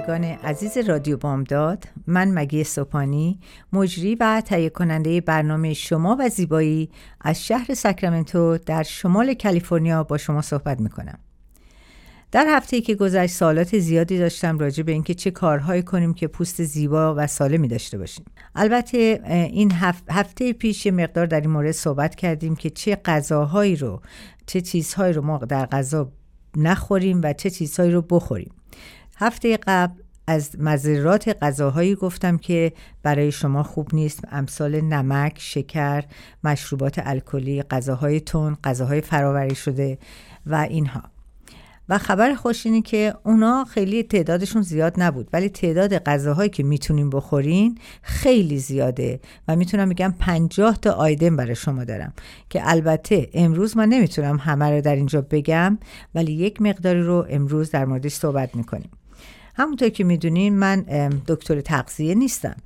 شنوندگان عزیز رادیو بامداد من مگی سوپانی مجری و تهیه کننده برنامه شما و زیبایی از شهر ساکرامنتو در شمال کالیفرنیا با شما صحبت می‌کنم. در هفته که گذشت سوالات زیادی داشتم راجع به اینکه چه کارهایی کنیم که پوست زیبا و سالمی داشته باشیم. البته این هفته پیش مقدار در این مورد صحبت کردیم که چه غذاهایی رو چه چیزهایی رو ما در غذا نخوریم و چه چیزهایی رو بخوریم. هفته قبل از مذرات غذاهایی گفتم که برای شما خوب نیست. امثال نمک، شکر، مشروبات الکلی، غذاهای تون، غذاهای فراوری شده و اینها. و خبر خوش اینه که اونا خیلی تعدادشون زیاد نبود ولی تعداد غذاهایی که می‌تونیم بخورین خیلی زیاده و می‌تونم بگم پنجاه تا آیدم برای شما دارم که البته امروز من نمی‌تونم همه رو در اینجا بگم ولی یک مقداری رو امروز در موردش صحبت می‌کنیم. همونطور که می‌دونین من دکتر تغذیه نیستم.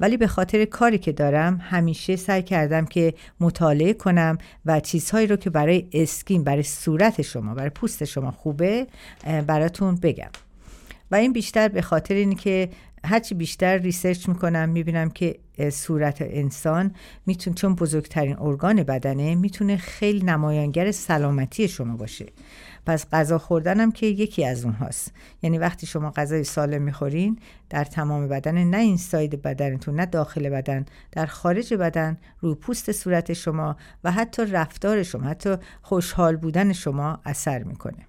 ولی به خاطر کاری که دارم همیشه سعی کردم که مطالعه کنم و چیزهایی رو که برای skin برای صورت شما برای پوست شما خوبه براتون بگم. و این بیشتر به خاطر اینه که هرچی بیشتر research می‌کنم می‌بینم که صورت انسان می‌تونه چون بزرگترین ارگان بدنه می‌تونه خیلی نمایانگر سلامتی شما باشه. پس غذا خوردنم که یکی از اونهاست. یعنی وقتی شما غذای سالم می‌خورین در تمام بدن نه این ساید بدنتون نه داخل بدن در خارج بدن روی پوست صورت شما و حتی رفتار شما حتی خوشحال بودن شما اثر می‌کنه.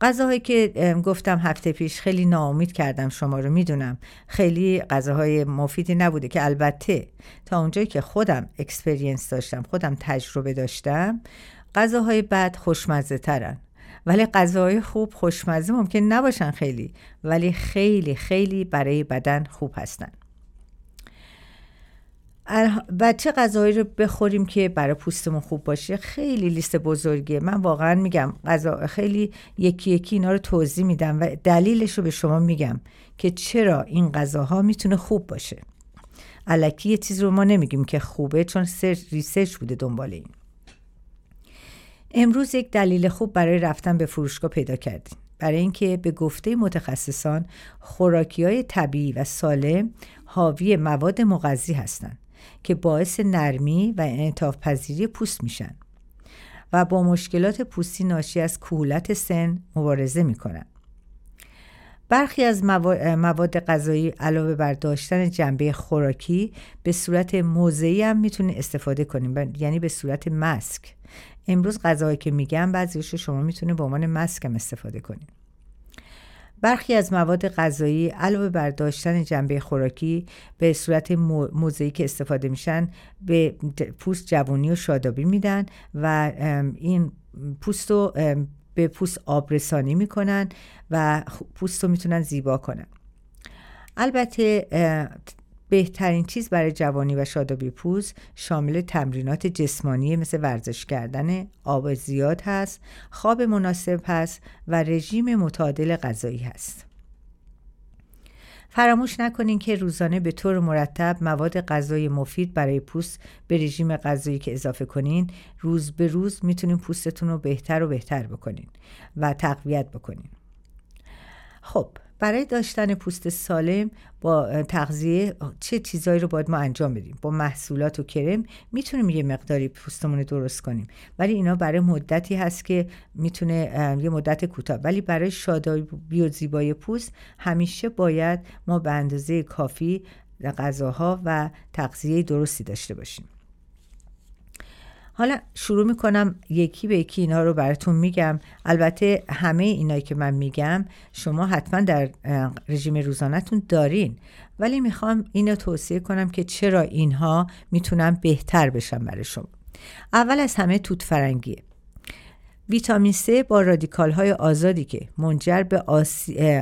غذاهایی که گفتم هفته پیش خیلی ناامید کردم شما رو می‌دونم. خیلی غذاهای مفیدی نبوده که البته تا اونجایی که خودم experience داشتم خودم تجربه داشتم غذاهای بد خوشمزه ترن ولی غذاهای خوب خوشمزه ممکن نباشن خیلی ولی خیلی خیلی برای بدن خوب هستن. چه غذایی رو بخوریم که برای پوستمون خوب باشه؟ خیلی لیست بزرگیه. من واقعا میگم غذا خیلی یکی یکی اینا رو توضیح میدم و دلیلش رو به شما میگم که چرا این غذاها می‌تونه خوب باشه. الکی یه چیز رو ما نمیگیم که خوبه چون research بوده دنبال این. امروز یک دلیل خوب برای رفتن به فروشگاه پیدا کردیم. برای اینکه به گفته متخصصان خوراکی های طبیعی و سالم حاوی مواد مغذی هستند. که باعث نرمی و انعطاف پذیری پوست میشن و با مشکلات پوستی ناشی از کهولت سن مبارزه می‌کنن. برخی از مواد غذایی علاوه بر داشتن جنبه خوراکی به صورت موضعی هم می‌تونید استفاده کنیم یعنی به صورت مسک امروز غذاهایی که میگم بعضیش شما می‌تونید به عنوان مسکم استفاده کنید برخی از مواد غذایی علاوه بر داشتن جنبه خوراکی به صورت موضعی که استفاده میشن به پوست جوانی و شادابی میدن و این پوست رو به پوست آبرسانی می‌کنن و پوست رو می‌تونن زیبا کنن. البته بهترین چیز برای جوانی و شادابی پوست شامل تمرینات جسمانی مثل ورزش کردن آب زیاد هست خواب مناسب هست و رژیم متعادل غذایی هست. فراموش نکنین که روزانه به طور مرتب مواد غذایی مفید برای پوست به رژیم غذایی که اضافه کنین روز به روز می‌تونین پوستتون رو بهتر و بهتر بکنین و تقویت بکنین. خب برای داشتن پوست سالم با تغذیه چه چیزایی رو باید ما انجام بدیم؟ با محصولات و کرم می‌تونیم یه مقداری پوستمون رو درست کنیم. ولی اینا برای مدتی هست که می‌تونه یه مدت کوتاه. ولی برای شادابی و زیبایی پوست همیشه باید ما به اندازه کافی غذاها و تغذیه درستی داشته باشیم. حالا شروع می‌کنم یکی به یکی اینا رو براتون میگم. البته همه اینایی که من میگم شما حتما در رژیم روزانهتون دارین. ولی می‌خوام اینو توصیه کنم که چرا اینها می‌تونن بهتر بشن برای شما. اول از همه توت فرنگیه. ویتامین C با رادیکال های آزادی که منجر به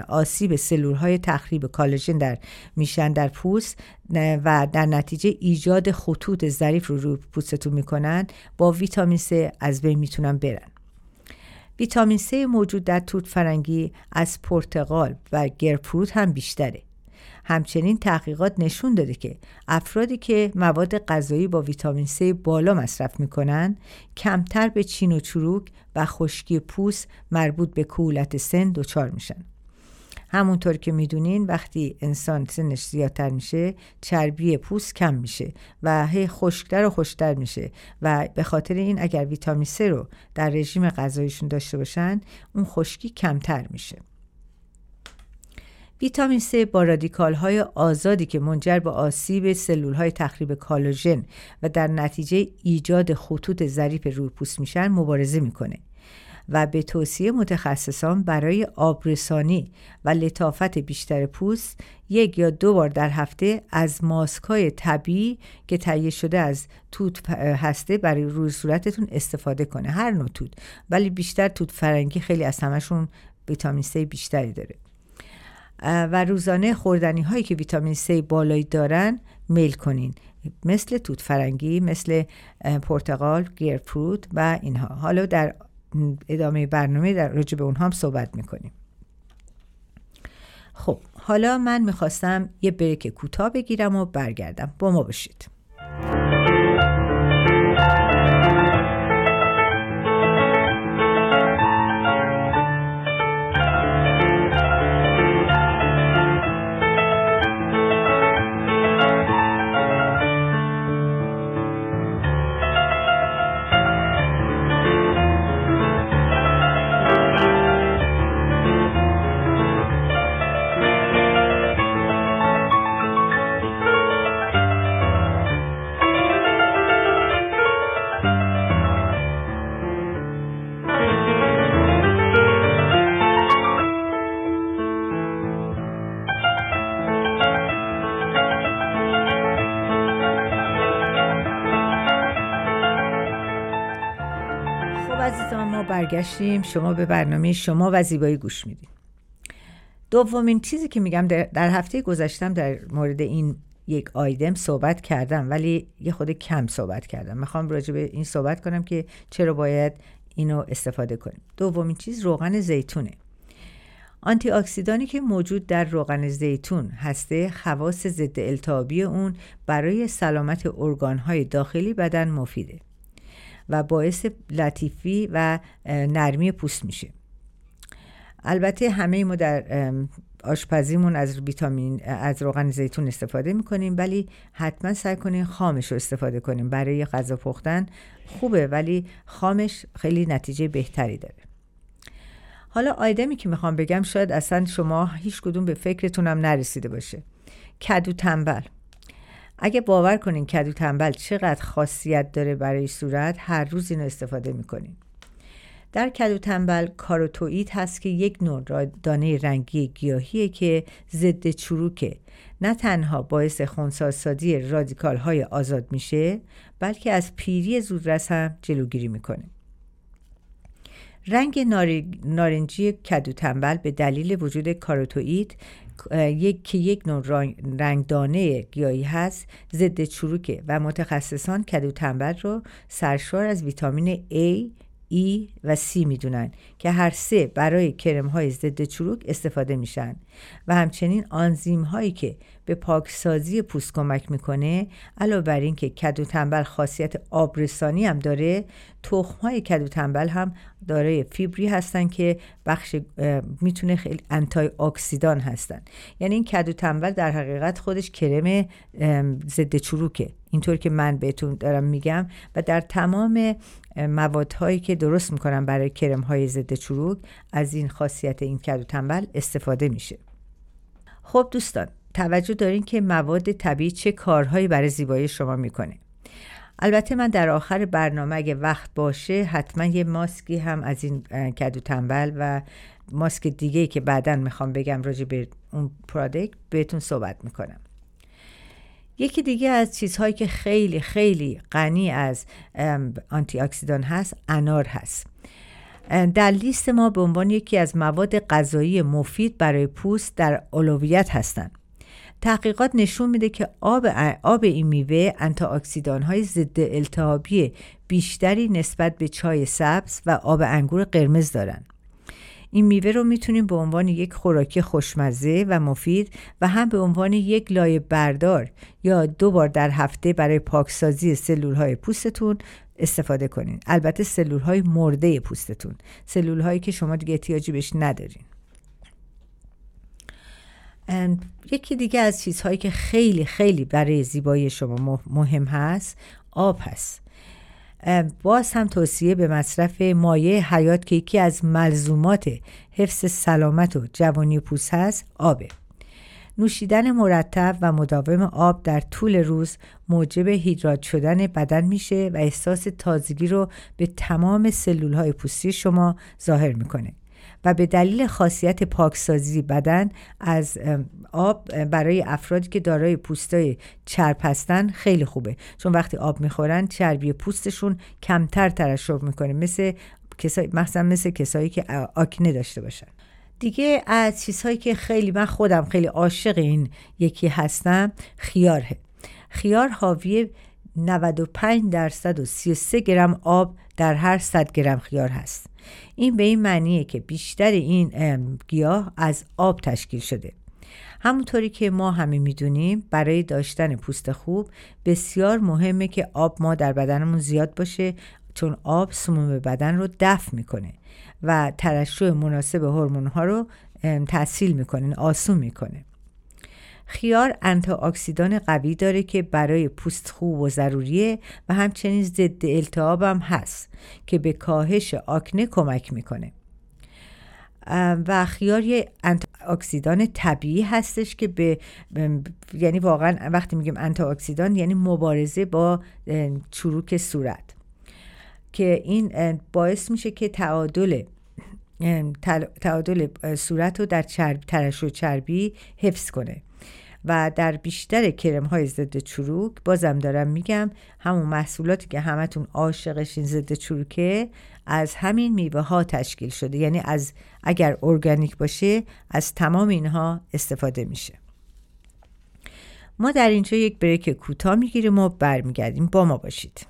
آسیب سلول های تخریب کالژن در میشن در پوست و در نتیجه ایجاد خطوط ظریف رو روی پوستتون می‌کنن با ویتامین C از بین می‌تونن برن. ویتامین C موجود در توت فرنگی از پرتقال و گرفروت هم بیشتره. همچنین تحقیقات نشون داده که افرادی که مواد غذایی با ویتامین C بالا مصرف می‌کنن کمتر به چین و چروک و خشکی پوست مربوط به کولت سن دچار میشن. همونطور که می‌دونین وقتی انسان سنش زیادتر میشه چربی پوست کم میشه و هی خشکتر و خشکتر میشه و به خاطر این اگر ویتامین C رو در رژیم غذاییشون داشته باشن اون خشکی کمتر میشه. ویتامین C با رادیکال های آزادی که منجر به آسیب سلول های تخریب کالوژن و در نتیجه ایجاد خطوط ظریف روی پوست میشن مبارزه می‌کنه و به توصیه متخصصان برای آبرسانی و لطافت بیشتر پوست یک یا دو بار در هفته از ماسک های طبیعی که تهیه شده از توت هسته برای روی صورتتون استفاده کنه. هر نوع توت. ولی بیشتر توت فرنگی خیلی از همشون ویتامین C بیشتری داره. و روزانه خوردنی هایی که ویتامین C بالایی دارن میل کنین. مثل توت فرنگی مثل پرتقال گیرفروت و اینها. حالا در ادامه برنامه در راجع به اونها هم صحبت می‌کنیم. خب حالا من می‌خواستم یه بریک کوتاه بگیرم و برگردم. با ما باشید. برگشتیم. شما به برنامه شما و زیبایی گوش می‌دید دومین چیزی که میگم در هفته گذشتم در مورد این یک آیدم صحبت کردم ولی یه خود کم صحبت کردم. می‌خوام راجع به این صحبت کنم که چرا باید اینو استفاده کنیم. دومین چیز روغن زیتونه. آنتی اکسیدانی که موجود در روغن زیتون هسته خواص ضد التهابی اون برای سلامت ارگانهای داخلی بدن مفیده. و باعث لطیفی و نرمی پوست میشه. البته همه ما در آشپزیمون از ویتامین از روغن زیتون استفاده می‌کنیم ولی حتما سعی کنیم خامش رو استفاده کنیم. برای غذا پختن خوبه ولی خامش خیلی نتیجه بهتری داره. حالا آیدمی که می‌خوام بگم شاید اصلا شما هیچ کدوم به فکرتونم نرسیده باشه. کدو تنبل. اگه باور کنین کدو تنبل چقدر خاصیت داره برای صورت هر روز اینو استفاده می‌کنین. در کدو تنبل کاروتوئید هست که یک نوع دانه رنگی گیاهیه که ضد چروکه. نه تنها باعث خونساسازی رادیکال های آزاد میشه بلکه از پیری زودرس هم جلوگیری می‌کنه. رنگ نارنجی کدو تنبل به دلیل وجود کاروتوئید یک که یک نوع رنگدانه گیاهی هست ضد چروکه و متخصصان کدو تنبل رو سرشار از ویتامین A E و C می‌دونن که هر سه برای کرم های ضد چروک استفاده میشن و همچنین آنزیم هایی که به پاکسازی پوست کمک می‌کنه علاوه بر این که کدو تنبل خاصیت آبرسانی هم داره تخم های کدو تنبل هم دارای فیبری هستن که بخش می‌تونه خیلی انتای اکسیدان هستن. یعنی این کدو تنبل در حقیقت خودش کرم ضد چروکه. اینطور که من بهتون دارم میگم و در تمام موادهایی که درست می‌کنم برای کرم های ضد چروک از این خاصیت این کدو تنبل استفاده میشه. خب دوستان توجه دارین که مواد طبیعی چه کارهایی برای زیبایی شما می‌کنه. البته من در آخر برنامه اگه وقت باشه حتما یه ماسکی هم از این کدو تنبل و ماسک دیگه که بعدا می‌خوام بگم راجع به اون پرادکت بهتون صحبت می‌کنم. یکی دیگه از چیزهایی که خیلی خیلی غنی از آنتی اکسیدان هست انار هست. در لیست ما به عنوان یکی از مواد غذایی مفید برای پوست در اولویت هستند تحقیقات نشون میده که آب, آب این میوه انتااکسیدان های ضد التهابی بیشتری نسبت به چای سبز و آب انگور قرمز دارن. این میوه رو می‌تونیم به عنوان یک خوراکی خوشمزه و مفید و هم به عنوان یک لایه بردار یا دو بار در هفته برای پاکسازی سلول های پوستتون استفاده کنین. البته سلول های مرده پوستتون. سلول هایی که شما دیگه احتیاجی بهش ندارین. یکی دیگه از چیزهایی که خیلی خیلی برای زیبایی شما مهم هست آب هست. باز هم توصیه به مصرف مایع حیات که یکی از ملزومات حفظ سلامت و جوانی پوست هست آبه. نوشیدن مرتب و مداوم آب در طول روز موجب هیدرات شدن بدن میشه و احساس تازگی رو به تمام سلول های پوستی شما ظاهر می‌کنه. و به دلیل خاصیت پاکسازی بدن از آب برای افرادی که دارای پوستای چرب هستن خیلی خوبه. چون وقتی آب می‌خورن چربی پوستشون کمتر ترشح می‌کنه مثل کسای مثلا مثل کسایی که آکنه داشته باشن. دیگه از چیزهایی که خیلی من خودم خیلی عاشق این یکی هستم خیاره خیار حاوی 95 درصد و 33 گرم آب در هر 100 گرم خیار هست. این به این معنیه که بیشتر این گیاه از آب تشکیل شده. همونطوری که ما همه می‌دونیم برای داشتن پوست خوب بسیار مهمه که آب ما در بدنمون زیاد باشه چون آب سموم بدن رو دفع می‌کنه و ترشح مناسب هورمون ها رو تحصیل می‌کنه آسون می‌کنه. خیار اکسیدان قوی داره که برای پوست خوب و ضروریه و همچنین ضد التهاب هم هست که به کاهش آکنه کمک می‌کنه. و خیار یه اکسیدان طبیعی هستش که به یعنی واقعا وقتی میگیم اکسیدان یعنی مبارزه با چروک صورت که این باعث میشه که تعادل تعادل صورت رو در چرب ترش و چربی حفظ کنه. و در بیشتر کرم های ضد چروک بازم دارم میگم همون محصولاتی که همتون عاشقشین ضد چروکه از همین میوه ها تشکیل شده. یعنی از اگر ارگانیک باشه از تمام اینها استفاده میشه. ما در اینجا یک بریک کوتاه می‌گیریم و برمیگردیم. با ما باشید.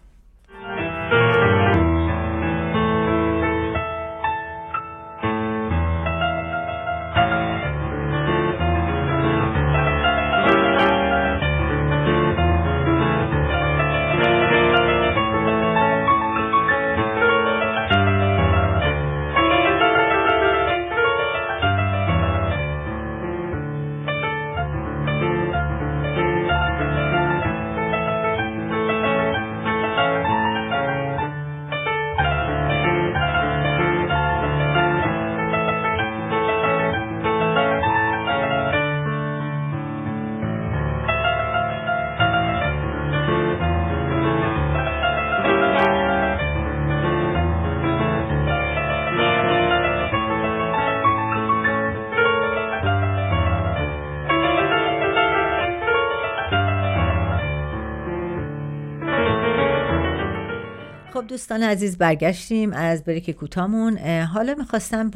دوستان عزیز برگشتیم از بریک کوتامون حالا می‌خواستم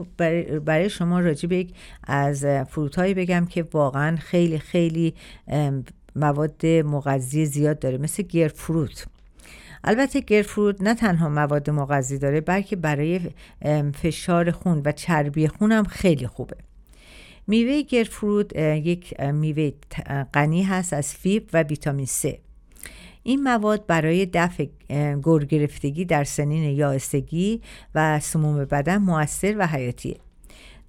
برای شما راجع به از فروت بگم که واقعا خیلی خیلی مواد مغذی زیاد داره مثل گرفروت البته گرفروت نه تنها مواد مغذی داره بلکه برای فشار خون و چربی خون هم خیلی خوبه. میوه گرفروت یک میوه غنی هست از فیب و ویتامین C این مواد برای دفع گرگرفتگی در سنین یائسگی و سموم بدن موثر و حیاتیه.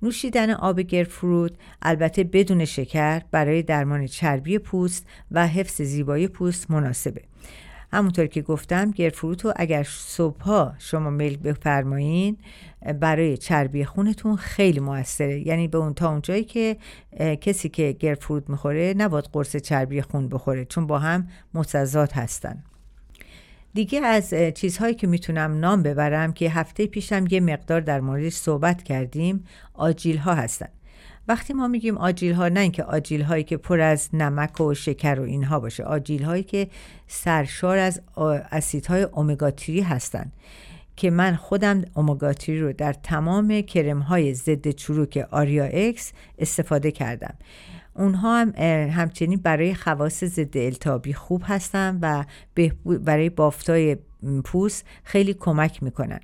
نوشیدن آب گرفروت البته بدون شکر برای درمان چربی پوست و حفظ زیبایی پوست مناسبه. همونطور که گفتم گرفروت رو اگر صبحها شما میل بفرمایین برای چربی خونتون خیلی موثره. یعنی به اون تا اونجایی که کسی که گرفروت می‌خوره نباید قرص چربی خون بخوره چون با هم متضاد هستن. دیگه از چیزهایی که می‌تونم نام ببرم که هفته پیشم یه مقدار در موردش صحبت کردیم آجیل ها هستن. وقتی ما میگیم آجیل ها نه اینکه آجیل هایی که پر از نمک و شکر و اینها باشه آجیل هایی که سرشار از اسیدهای اومگا 3 هستن. که من خودم اومگاتری رو در تمام کرم های ضد چروک آریا اکس استفاده کردم. اونها هم همچنین برای خواص ضد التهابی خوب هستن و برای بافتای پوست خیلی کمک می‌کنن.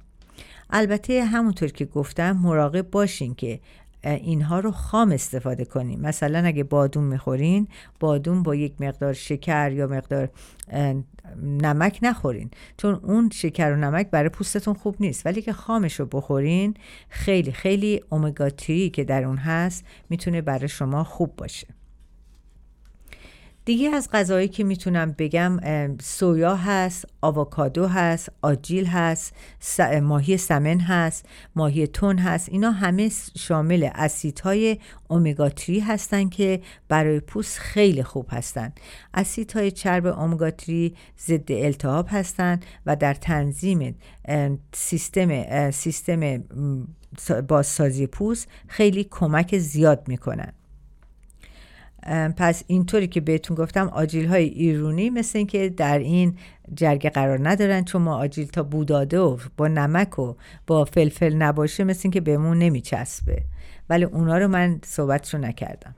البته همونطور که گفتم مراقب باشین که اینها رو خام استفاده کنیم. مثلا اگه بادون می‌خورین بادون با یک مقدار شکر یا مقدار نمک نخورین. چون اون شکر و نمک برای پوستتون خوب نیست. ولی که خامش رو بخورین خیلی خیلی اومگا که در اون هست می‌تونه برای شما خوب باشه. دیگه از غذایی که می‌تونم بگم سویا هست آووکادو هست آجیل هست ماهی سمن هست ماهی تون هست. اینا همه شامل اسیدهای اومگا 3 هستن که برای پوست خیلی خوب هستن. اسیدهای چرب اومگا 3 ضد التهاب هستن و در تنظیم سیستم سیستم بازسازی پوست خیلی کمک زیاد می‌کنن. پس اینطوری که بهتون گفتم آجیل های ایرونی مثل اینکه در این جرگه قرار ندارن چون ما آجیل تا بوداده و با نمک و با فلفل نباشه مثل اینکه بهمون نمیچسبه. ولی اونا رو من صحبت رو نکردم.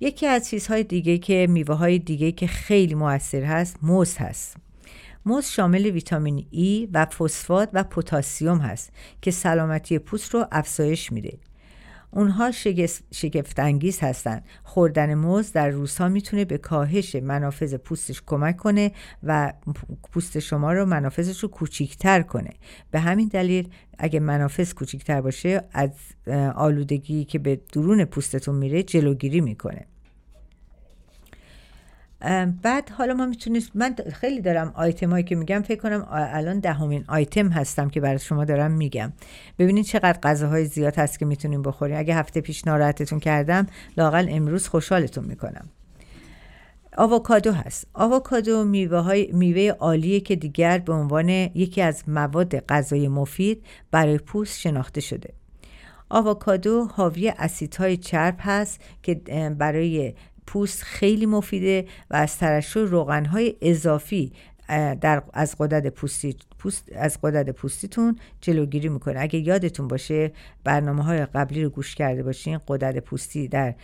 یکی از چیزهای دیگه که میوه های دیگه که خیلی موثر هست موز هست. موز شامل ویتامین ای و فسفات و پتاسیم هست که سلامتی پوست رو افزایش میده. اونها شگفت انگیز هستند. خوردن موز در روزها می‌تونه به کاهش منافذ پوستش کمک کنه و پوست شما رو منافذش رو کوچیکتر کنه به همین دلیل اگه منافذ کوچیکتر باشه از آلودگی که به درون پوستتون میره جلوگیری می‌کنه بعد حالا ما می‌تونیم من خیلی دارم آیتم هایی که میگم فکر کنم الان دهمین آیتم هستم که برای شما دارم میگم. ببینید چقدر غذاهای زیاد هست که می‌تونیم بخوریم. اگه هفته پیش ناراحتتون کردم لاقل امروز خوشحالتون می‌کنم. آووکادو هست. آووکادو میوه, های میوه عالیه که دیگر به عنوان یکی از مواد غذایی مفید برای پوست شناخته شده. آووکادو حاوی اسیدهای چرب هست که برای پوست خیلی مفیده و از ترشح روغنهای اضافی در از قدرت پوستی پوست از قدرت پوستیتون جلوگیری می‌کنه. اگه یادتون باشه برنامه های قبلی رو گوش کرده باشین قدرت پوستی در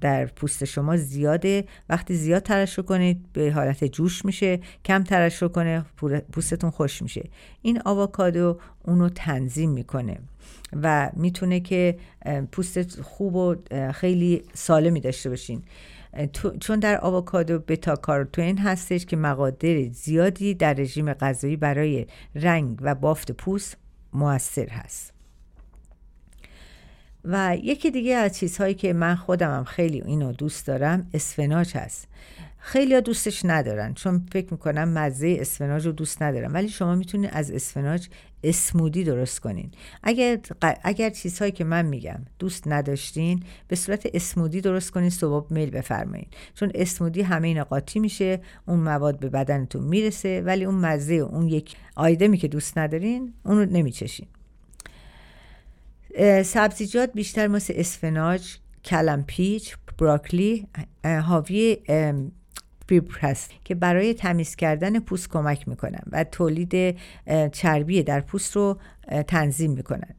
در پوست شما زیاده. وقتی زیاد ترشح کنید به حالت جوش میشه کم ترشح کنه پوستتون خوش میشه. این آووکادو اونو تنظیم می‌کنه و می‌تونه که پوست خوب و خیلی سالمی داشته باشین. چون در آووکادو بتا کاروتین هستش که مقادر زیادی در رژیم غذایی برای رنگ و بافت پوست موثر هست. و یکی دیگه از چیزهایی که من خودمم خیلی اینو دوست دارم اسفناج هست. خیلی دوستش ندارن چون فکر می‌کنم مزه اسفناج رو دوست ندارم. ولی شما می‌تونید از اسفناج اسمودی درست کنین. اگر, اگر چیزهایی که من میگم دوست نداشتین به صورت اسمودی درست کنین صبح میل بفرمایین. چون اسمودی همه اینا قاطی میشه اون مواد به بدنتون می‌رسه ولی اون مزه اون یک آیدمی که دوست ندارین اون رو نمیچشین. سبزیجات بیشتر مثل اسفناج کلمپیچ براکلی حاوی فیبر هست که برای تمیز کردن پوست کمک می‌کنن و تولید چربی در پوست رو تنظیم می‌کنن.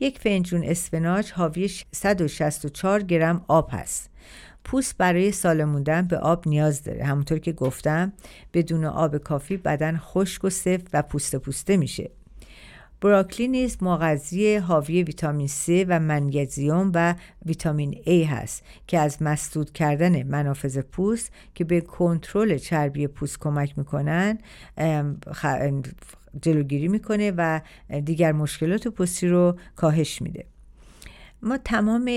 یک فنجون اسفناج حاوی 164 گرم آب هست. پوست برای سالم موندن به آب نیاز داره. همونطور که گفتم بدون آب کافی بدن خشک و سفت و پوسته پوسته میشه. بروکلی نیز مغذی حاوی ویتامین C و منگزیوم و ویتامین A هست که از مسدود کردن منافذ پوست که به کنترل چربی پوست کمک می‌کنن جلوگیری می‌کنه و دیگر مشکلات پوستی رو کاهش میده. ما تمام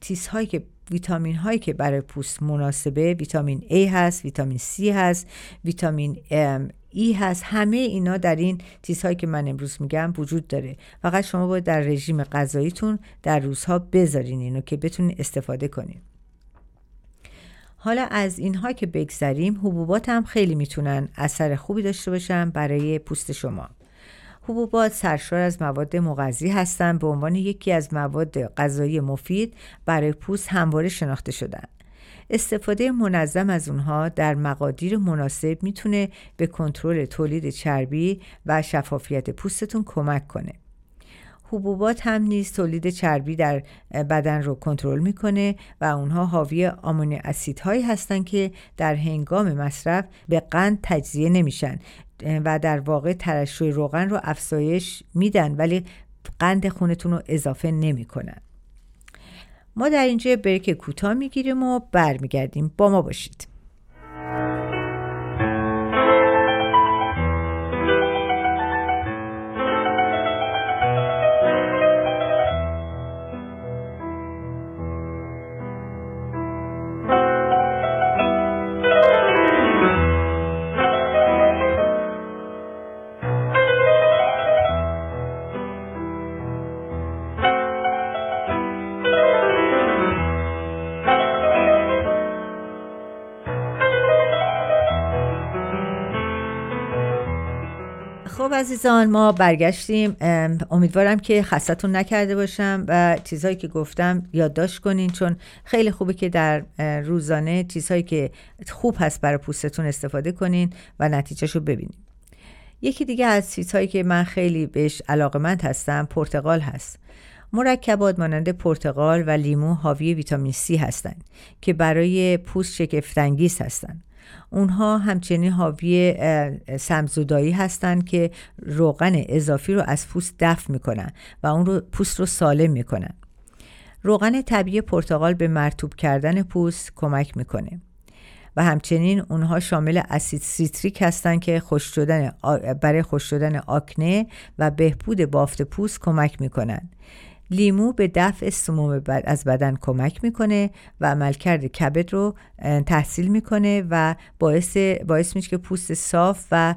چیزهایی که ویتامین هایی که برای پوست مناسبه ویتامین A هست ویتامین C هست ویتامین ای هست. همه اینا در این چیزهایی که من امروز میگم وجود داره. فقط شما باید در رژیم غذاییتون در روزها بذارین اینو که بتونین استفاده کنین. حالا از اینها که بگذریم حبوبات هم خیلی می‌تونن اثر خوبی داشته باشن برای پوست شما. حبوبات سرشار از مواد مغذی هستند به عنوان یکی از مواد غذایی مفید برای پوست همواره شناخته شدن. استفاده منظم از اونها در مقادیر مناسب می‌تونه به کنترل تولید چربی و شفافیت پوستتون کمک کنه. حبوبات هم نیز تولید چربی در بدن رو کنترل می‌کنه و اونها حاوی آمونی اسیدهایی هستند که در هنگام مصرف به قند تجزیه نمیشن و در واقع ترشح روغن رو افزایش میدن ولی قند خونتون رو اضافه نمی‌کنن. ما در اینجا بریک کوتاه می‌گیریم و برمیگردیم. با ما باشید. عزیزان ما برگشتیم. امیدوارم که خستتون نکرده باشم و چیزهایی که گفتم یادداشت کنین چون خیلی خوبه که در روزانه چیزهایی که خوب هست برای پوستتون استفاده کنین و نتیجهشو ببینین. یکی دیگه از چیزهایی که من خیلی بهش علاقمند هستم پرتقال هست. مرکبات مانند پرتقال و لیمو حاوی ویتامین C هستند که برای پوست شگفتانگیز هستند اونها همچنین حاوی سم‌زدایی هستند که روغن اضافی رو از پوست دفع می‌کنن و اون رو پوست رو سالم می‌کنن. روغن طبیعی پرتغال به مرطوب کردن پوست کمک می‌کنه. و همچنین اونها شامل اسید سیتریک هستند که خشک شدن برای خشک شدن آکنه و بهبود بافت پوست کمک می‌کنن. لیمو به دفع سموم از بدن کمک می‌کنه و عملکرد کبد رو تحصیل می‌کنه و باعث باعث میشه که پوست صاف و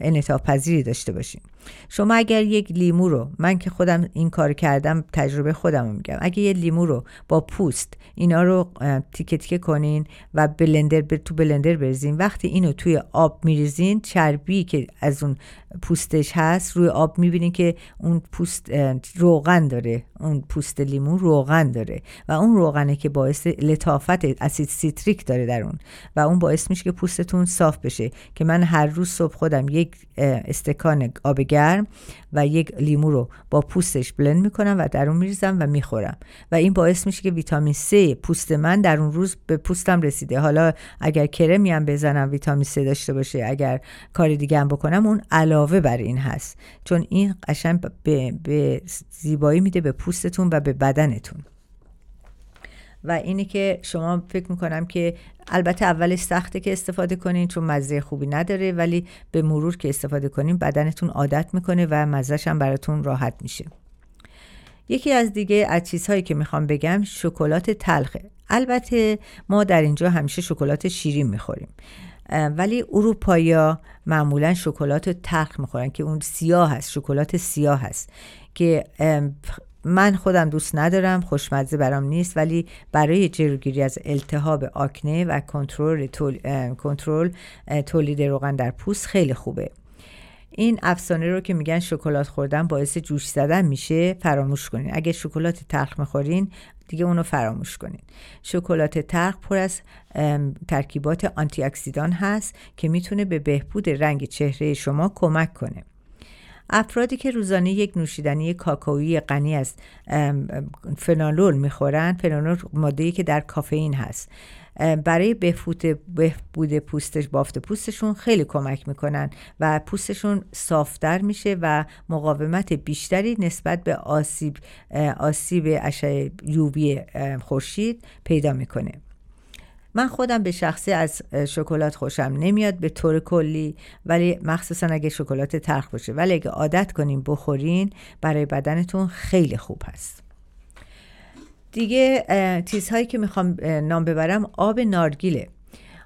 انعطاف پذیری داشته باشیم. شما اگر یک لیمو رو من که خودم این کار کردم تجربه خودم رو میگم. اگه یه لیمو رو با پوست اینا رو تیکه تیکه کنین و بلندر تو بلندر بریزین. وقتی اینو توی آب میریزین چربی که از اون پوستش هست روی آب می‌بینین که اون پوست روغن داره. اون پوست لیمو روغن داره. و اون روغنه که باعث لطافت اسید سیتریک داره در اون. و اون باعث میشه که پوستتون صاف بشه. که من هر روز صبح خودم یک استکان آب گرم و یک لیمو رو با پوستش blend می‌کنم و در اون میریزم و می‌خورم. و این باعث میشه که ویتامین C پوست من در اون روز به پوستم رسیده. حالا اگر کرمی هم بزنم ویتامین C داشته باشه اگر کار دیگه هم بکنم اون علاوه بر این هست. چون این قشنگ به, به زیبایی میده به پوستتون و به بدنتون. و اینی که شما فکر می‌کنم که البته اولش سخته که استفاده کنین چون مزه خوبی نداره ولی به مرور که استفاده کنین بدنتون عادت می‌کنه و مزهش هم براتون راحت میشه. یکی از دیگه از چیزهایی که می‌خوام بگم شکلات تلخه البته ما در اینجا همیشه شکلات شیرین می‌خوریم. ولی اروپایا معمولا شکلات تلخ می‌خورن که اون سیاه هست شکلات سیاه هست که من خودم دوست ندارم خوشمزه برام نیست ولی برای جلوگیری از التهاب آکنه و کنترل کنترل تولید روغن در پوست خیلی خوبه. این افسانه رو که میگن شکلات خوردن باعث جوش زدن میشه فراموش کنین. اگه شکلات تلخ می‌خورین دیگه اونو فراموش کنین. شکلات تلخ پر از ترکیبات آنتی اکسیدان هست که می‌تونه به بهبود رنگ چهره شما کمک کنه. افرادی که روزانه یک نوشیدنی کاکائویی غنی از فنالول می‌خورن فنالول ماده‌ای که در کافئین هست. برای بهبود پوستش بافت پوستشون خیلی کمک می‌کنن و پوستشون صافتر میشه و مقاومت بیشتری نسبت به آسیب آسیب اشعه یووی خورشید پیدا می‌کنه. من خودم به شخصی از شکلات خوشم نمیاد به طور کلی ولی مخصوصا اگه شکلات تلخ باشه. ولی اگه عادت کنین بخورین برای بدنتون خیلی خوب هست. دیگه چیزهایی که می‌خوام نام ببرم آب نارگیله.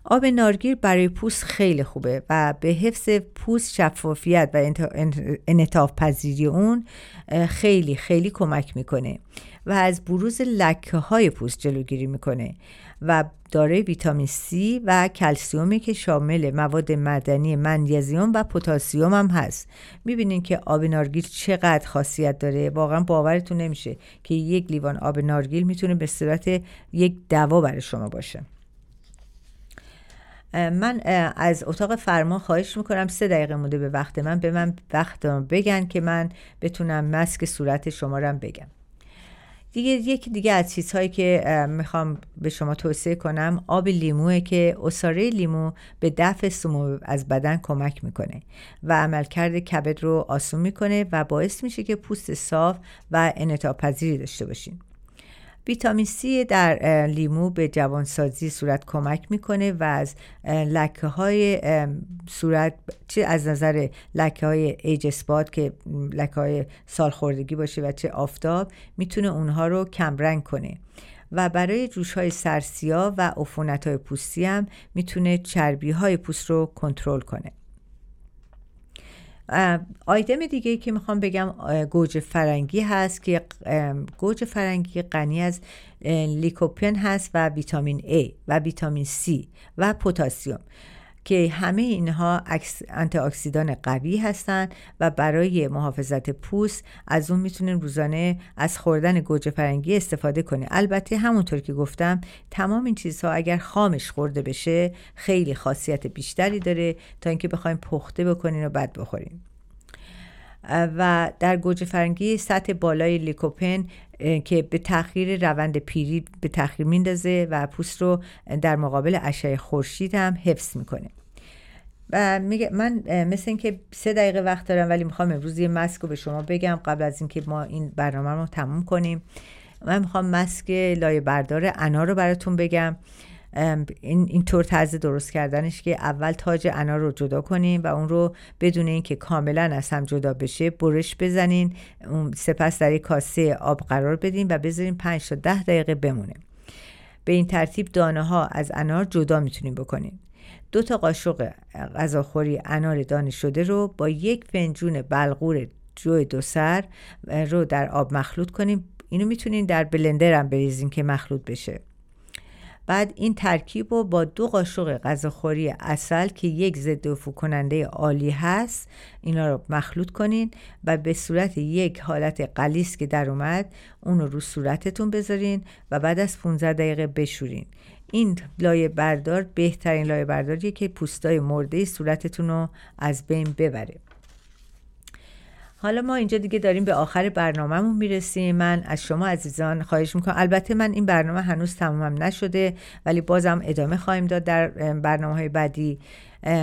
آب نارگیل برای پوست خیلی خوبه و به حفظ پوست شفافیت و انطاف پذیری اون خیلی خیلی کمک می‌کنه و از بروز لکه های پوست جلوگیری می‌کنه و دارای ویتامین C و کلسیومی که شامل مواد معدنی منیزیم و پتاسیم هم هست. می‌بینین که آب نارگیل چقدر خاصیت داره. واقعا باورتون نمیشه که یک لیوان آب نارگیل می‌تونه به صورت یک دوا برای شما باشه. من از اتاق فرما خواهش می‌کنم سه دقیقه مونده به وقت من. به من وقت بگن که من بتونم مسک صورت شما رو بگم. دیگه یکی دیگه از چیزهایی که می‌خوام به شما توصیه کنم آب لیموه که اصاره لیمو به دفع سموم از بدن کمک می‌کنه و عملکرد کبد رو آسون می‌کنه و باعث میشه که پوست صاف و انعطاف پذیری داشته باشین. ویتامین C در لیمو به جوانسازی صورت کمک می‌کنه و از لکه های صورت چه از نظر لکه های ایج اسپات که لکه های سالخوردگی باشه و چه آفتاب می‌تونه اونها رو کمرنگ کنه. و برای جوش های سرسیا و عفونت های پوستی هم می‌تونه چربی های پوست رو کنترل کنه. آیدم دیگه ای که می‌خوام بگم گوجه فرنگی هست که گوجه فرنگی غنی از لیکوپن هست و ویتامین A و ویتامین C و پتاسیم که همه اینها انتی اکسیدان قوی هستند و برای محافظت پوست از اون می‌تونین روزانه از خوردن گوجه فرنگی استفاده کنه البته همونطور که گفتم تمام این چیزها اگر خامش خورده بشه خیلی خاصیت بیشتری داره تا اینکه بخوایم پخته بکنین و بعد بخورین. و در گوجه فرنگی سطح بالای لیکوپن که به تاخیر روند پیری به تاخیر میندازه و پوست رو در مقابل اشعه خورشید هم حفظ می‌کنه. و میگه من مثل اینکه سه دقیقه وقت دارم ولی می‌خوام امروز یه مسک رو به شما بگم قبل از اینکه ما این برنامه رو تموم کنیم. من می‌خوام مسک لایه بردار انا رو براتون بگم. این اینطور طرز درست کردنش که اول تاج انار رو جدا کنیم و اون رو بدون اینکه کاملا از هم جدا بشه برش بزنین. سپس در یک کاسه آب قرار بدین و بذارین 5 تا 10 دقیقه بمونه. به این ترتیب دانه ها از انار جدا می‌تونیم بکنیم دو تا قاشق غذاخوری انار دانه شده رو با یک فنجون بلغور جوی دو سر رو در آب مخلوط کنیم اینو می‌تونین در بلندر هم بریزین که مخلوط بشه. بعد این ترکیب رو با دو قاشق غذاخوری اصل که یک ضد عفو کننده عالی هست اینا رو مخلوط کنین و به صورت یک حالت قلیس که در اومد اون رو رو صورتتون بذارین و بعد از 15 دقیقه بشورین. این لایه بردار بهترین لایه برداریه که پوستای مرده صورتتون رو از بین ببره. حالا ما اینجا دیگه داریم به آخر برنامهمون می‌رسیم. من از شما عزیزان خواهش می‌کنم. البته من این برنامه هنوز تمامم نشده ولی بازم ادامه خواهیم داد در برنامه های بعدی.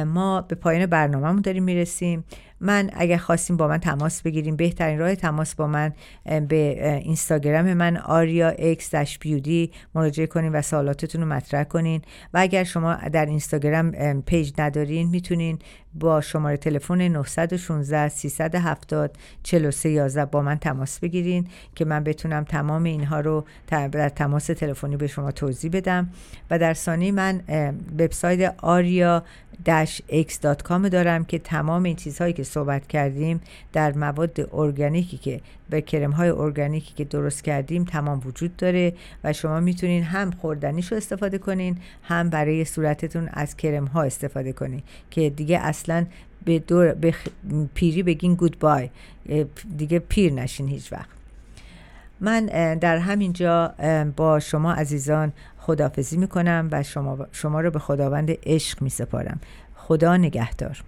ما به پایان برنامهمون داریم می‌رسیم. من اگر خواستیم با من تماس بگیریم بهترین راه تماس با من به اینستاگرام من آریا X Beauty مراجعه کنین و سوالاتتون رو مطرح کنین. و اگر شما در اینستاگرام page ندارین می‌تونین با شماره تلفن 916 370 4311 با من تماس بگیرین که من بتونم تمام اینها رو در تماس تلفنی به شما توضیح بدم. و در ثانی من وبسایت آریا x.com دارم که تمام این چیزهایی که صحبت کردیم در مواد ارگانیکی که به کرم های ارگانیکی که درست کردیم تمام وجود داره و شما می‌تونین هم خوردنیش رو استفاده کنین هم برای صورتتون از کرم ها استفاده کنین که دیگه اصلا به, دور به پیری بگین گود بای دیگه پیر نشین هیچ وقت. من در همین جا با شما عزیزان خدافزی می‌کنم و شما, شما رو به خداوند عشق میسپارم. خدا نگهدار.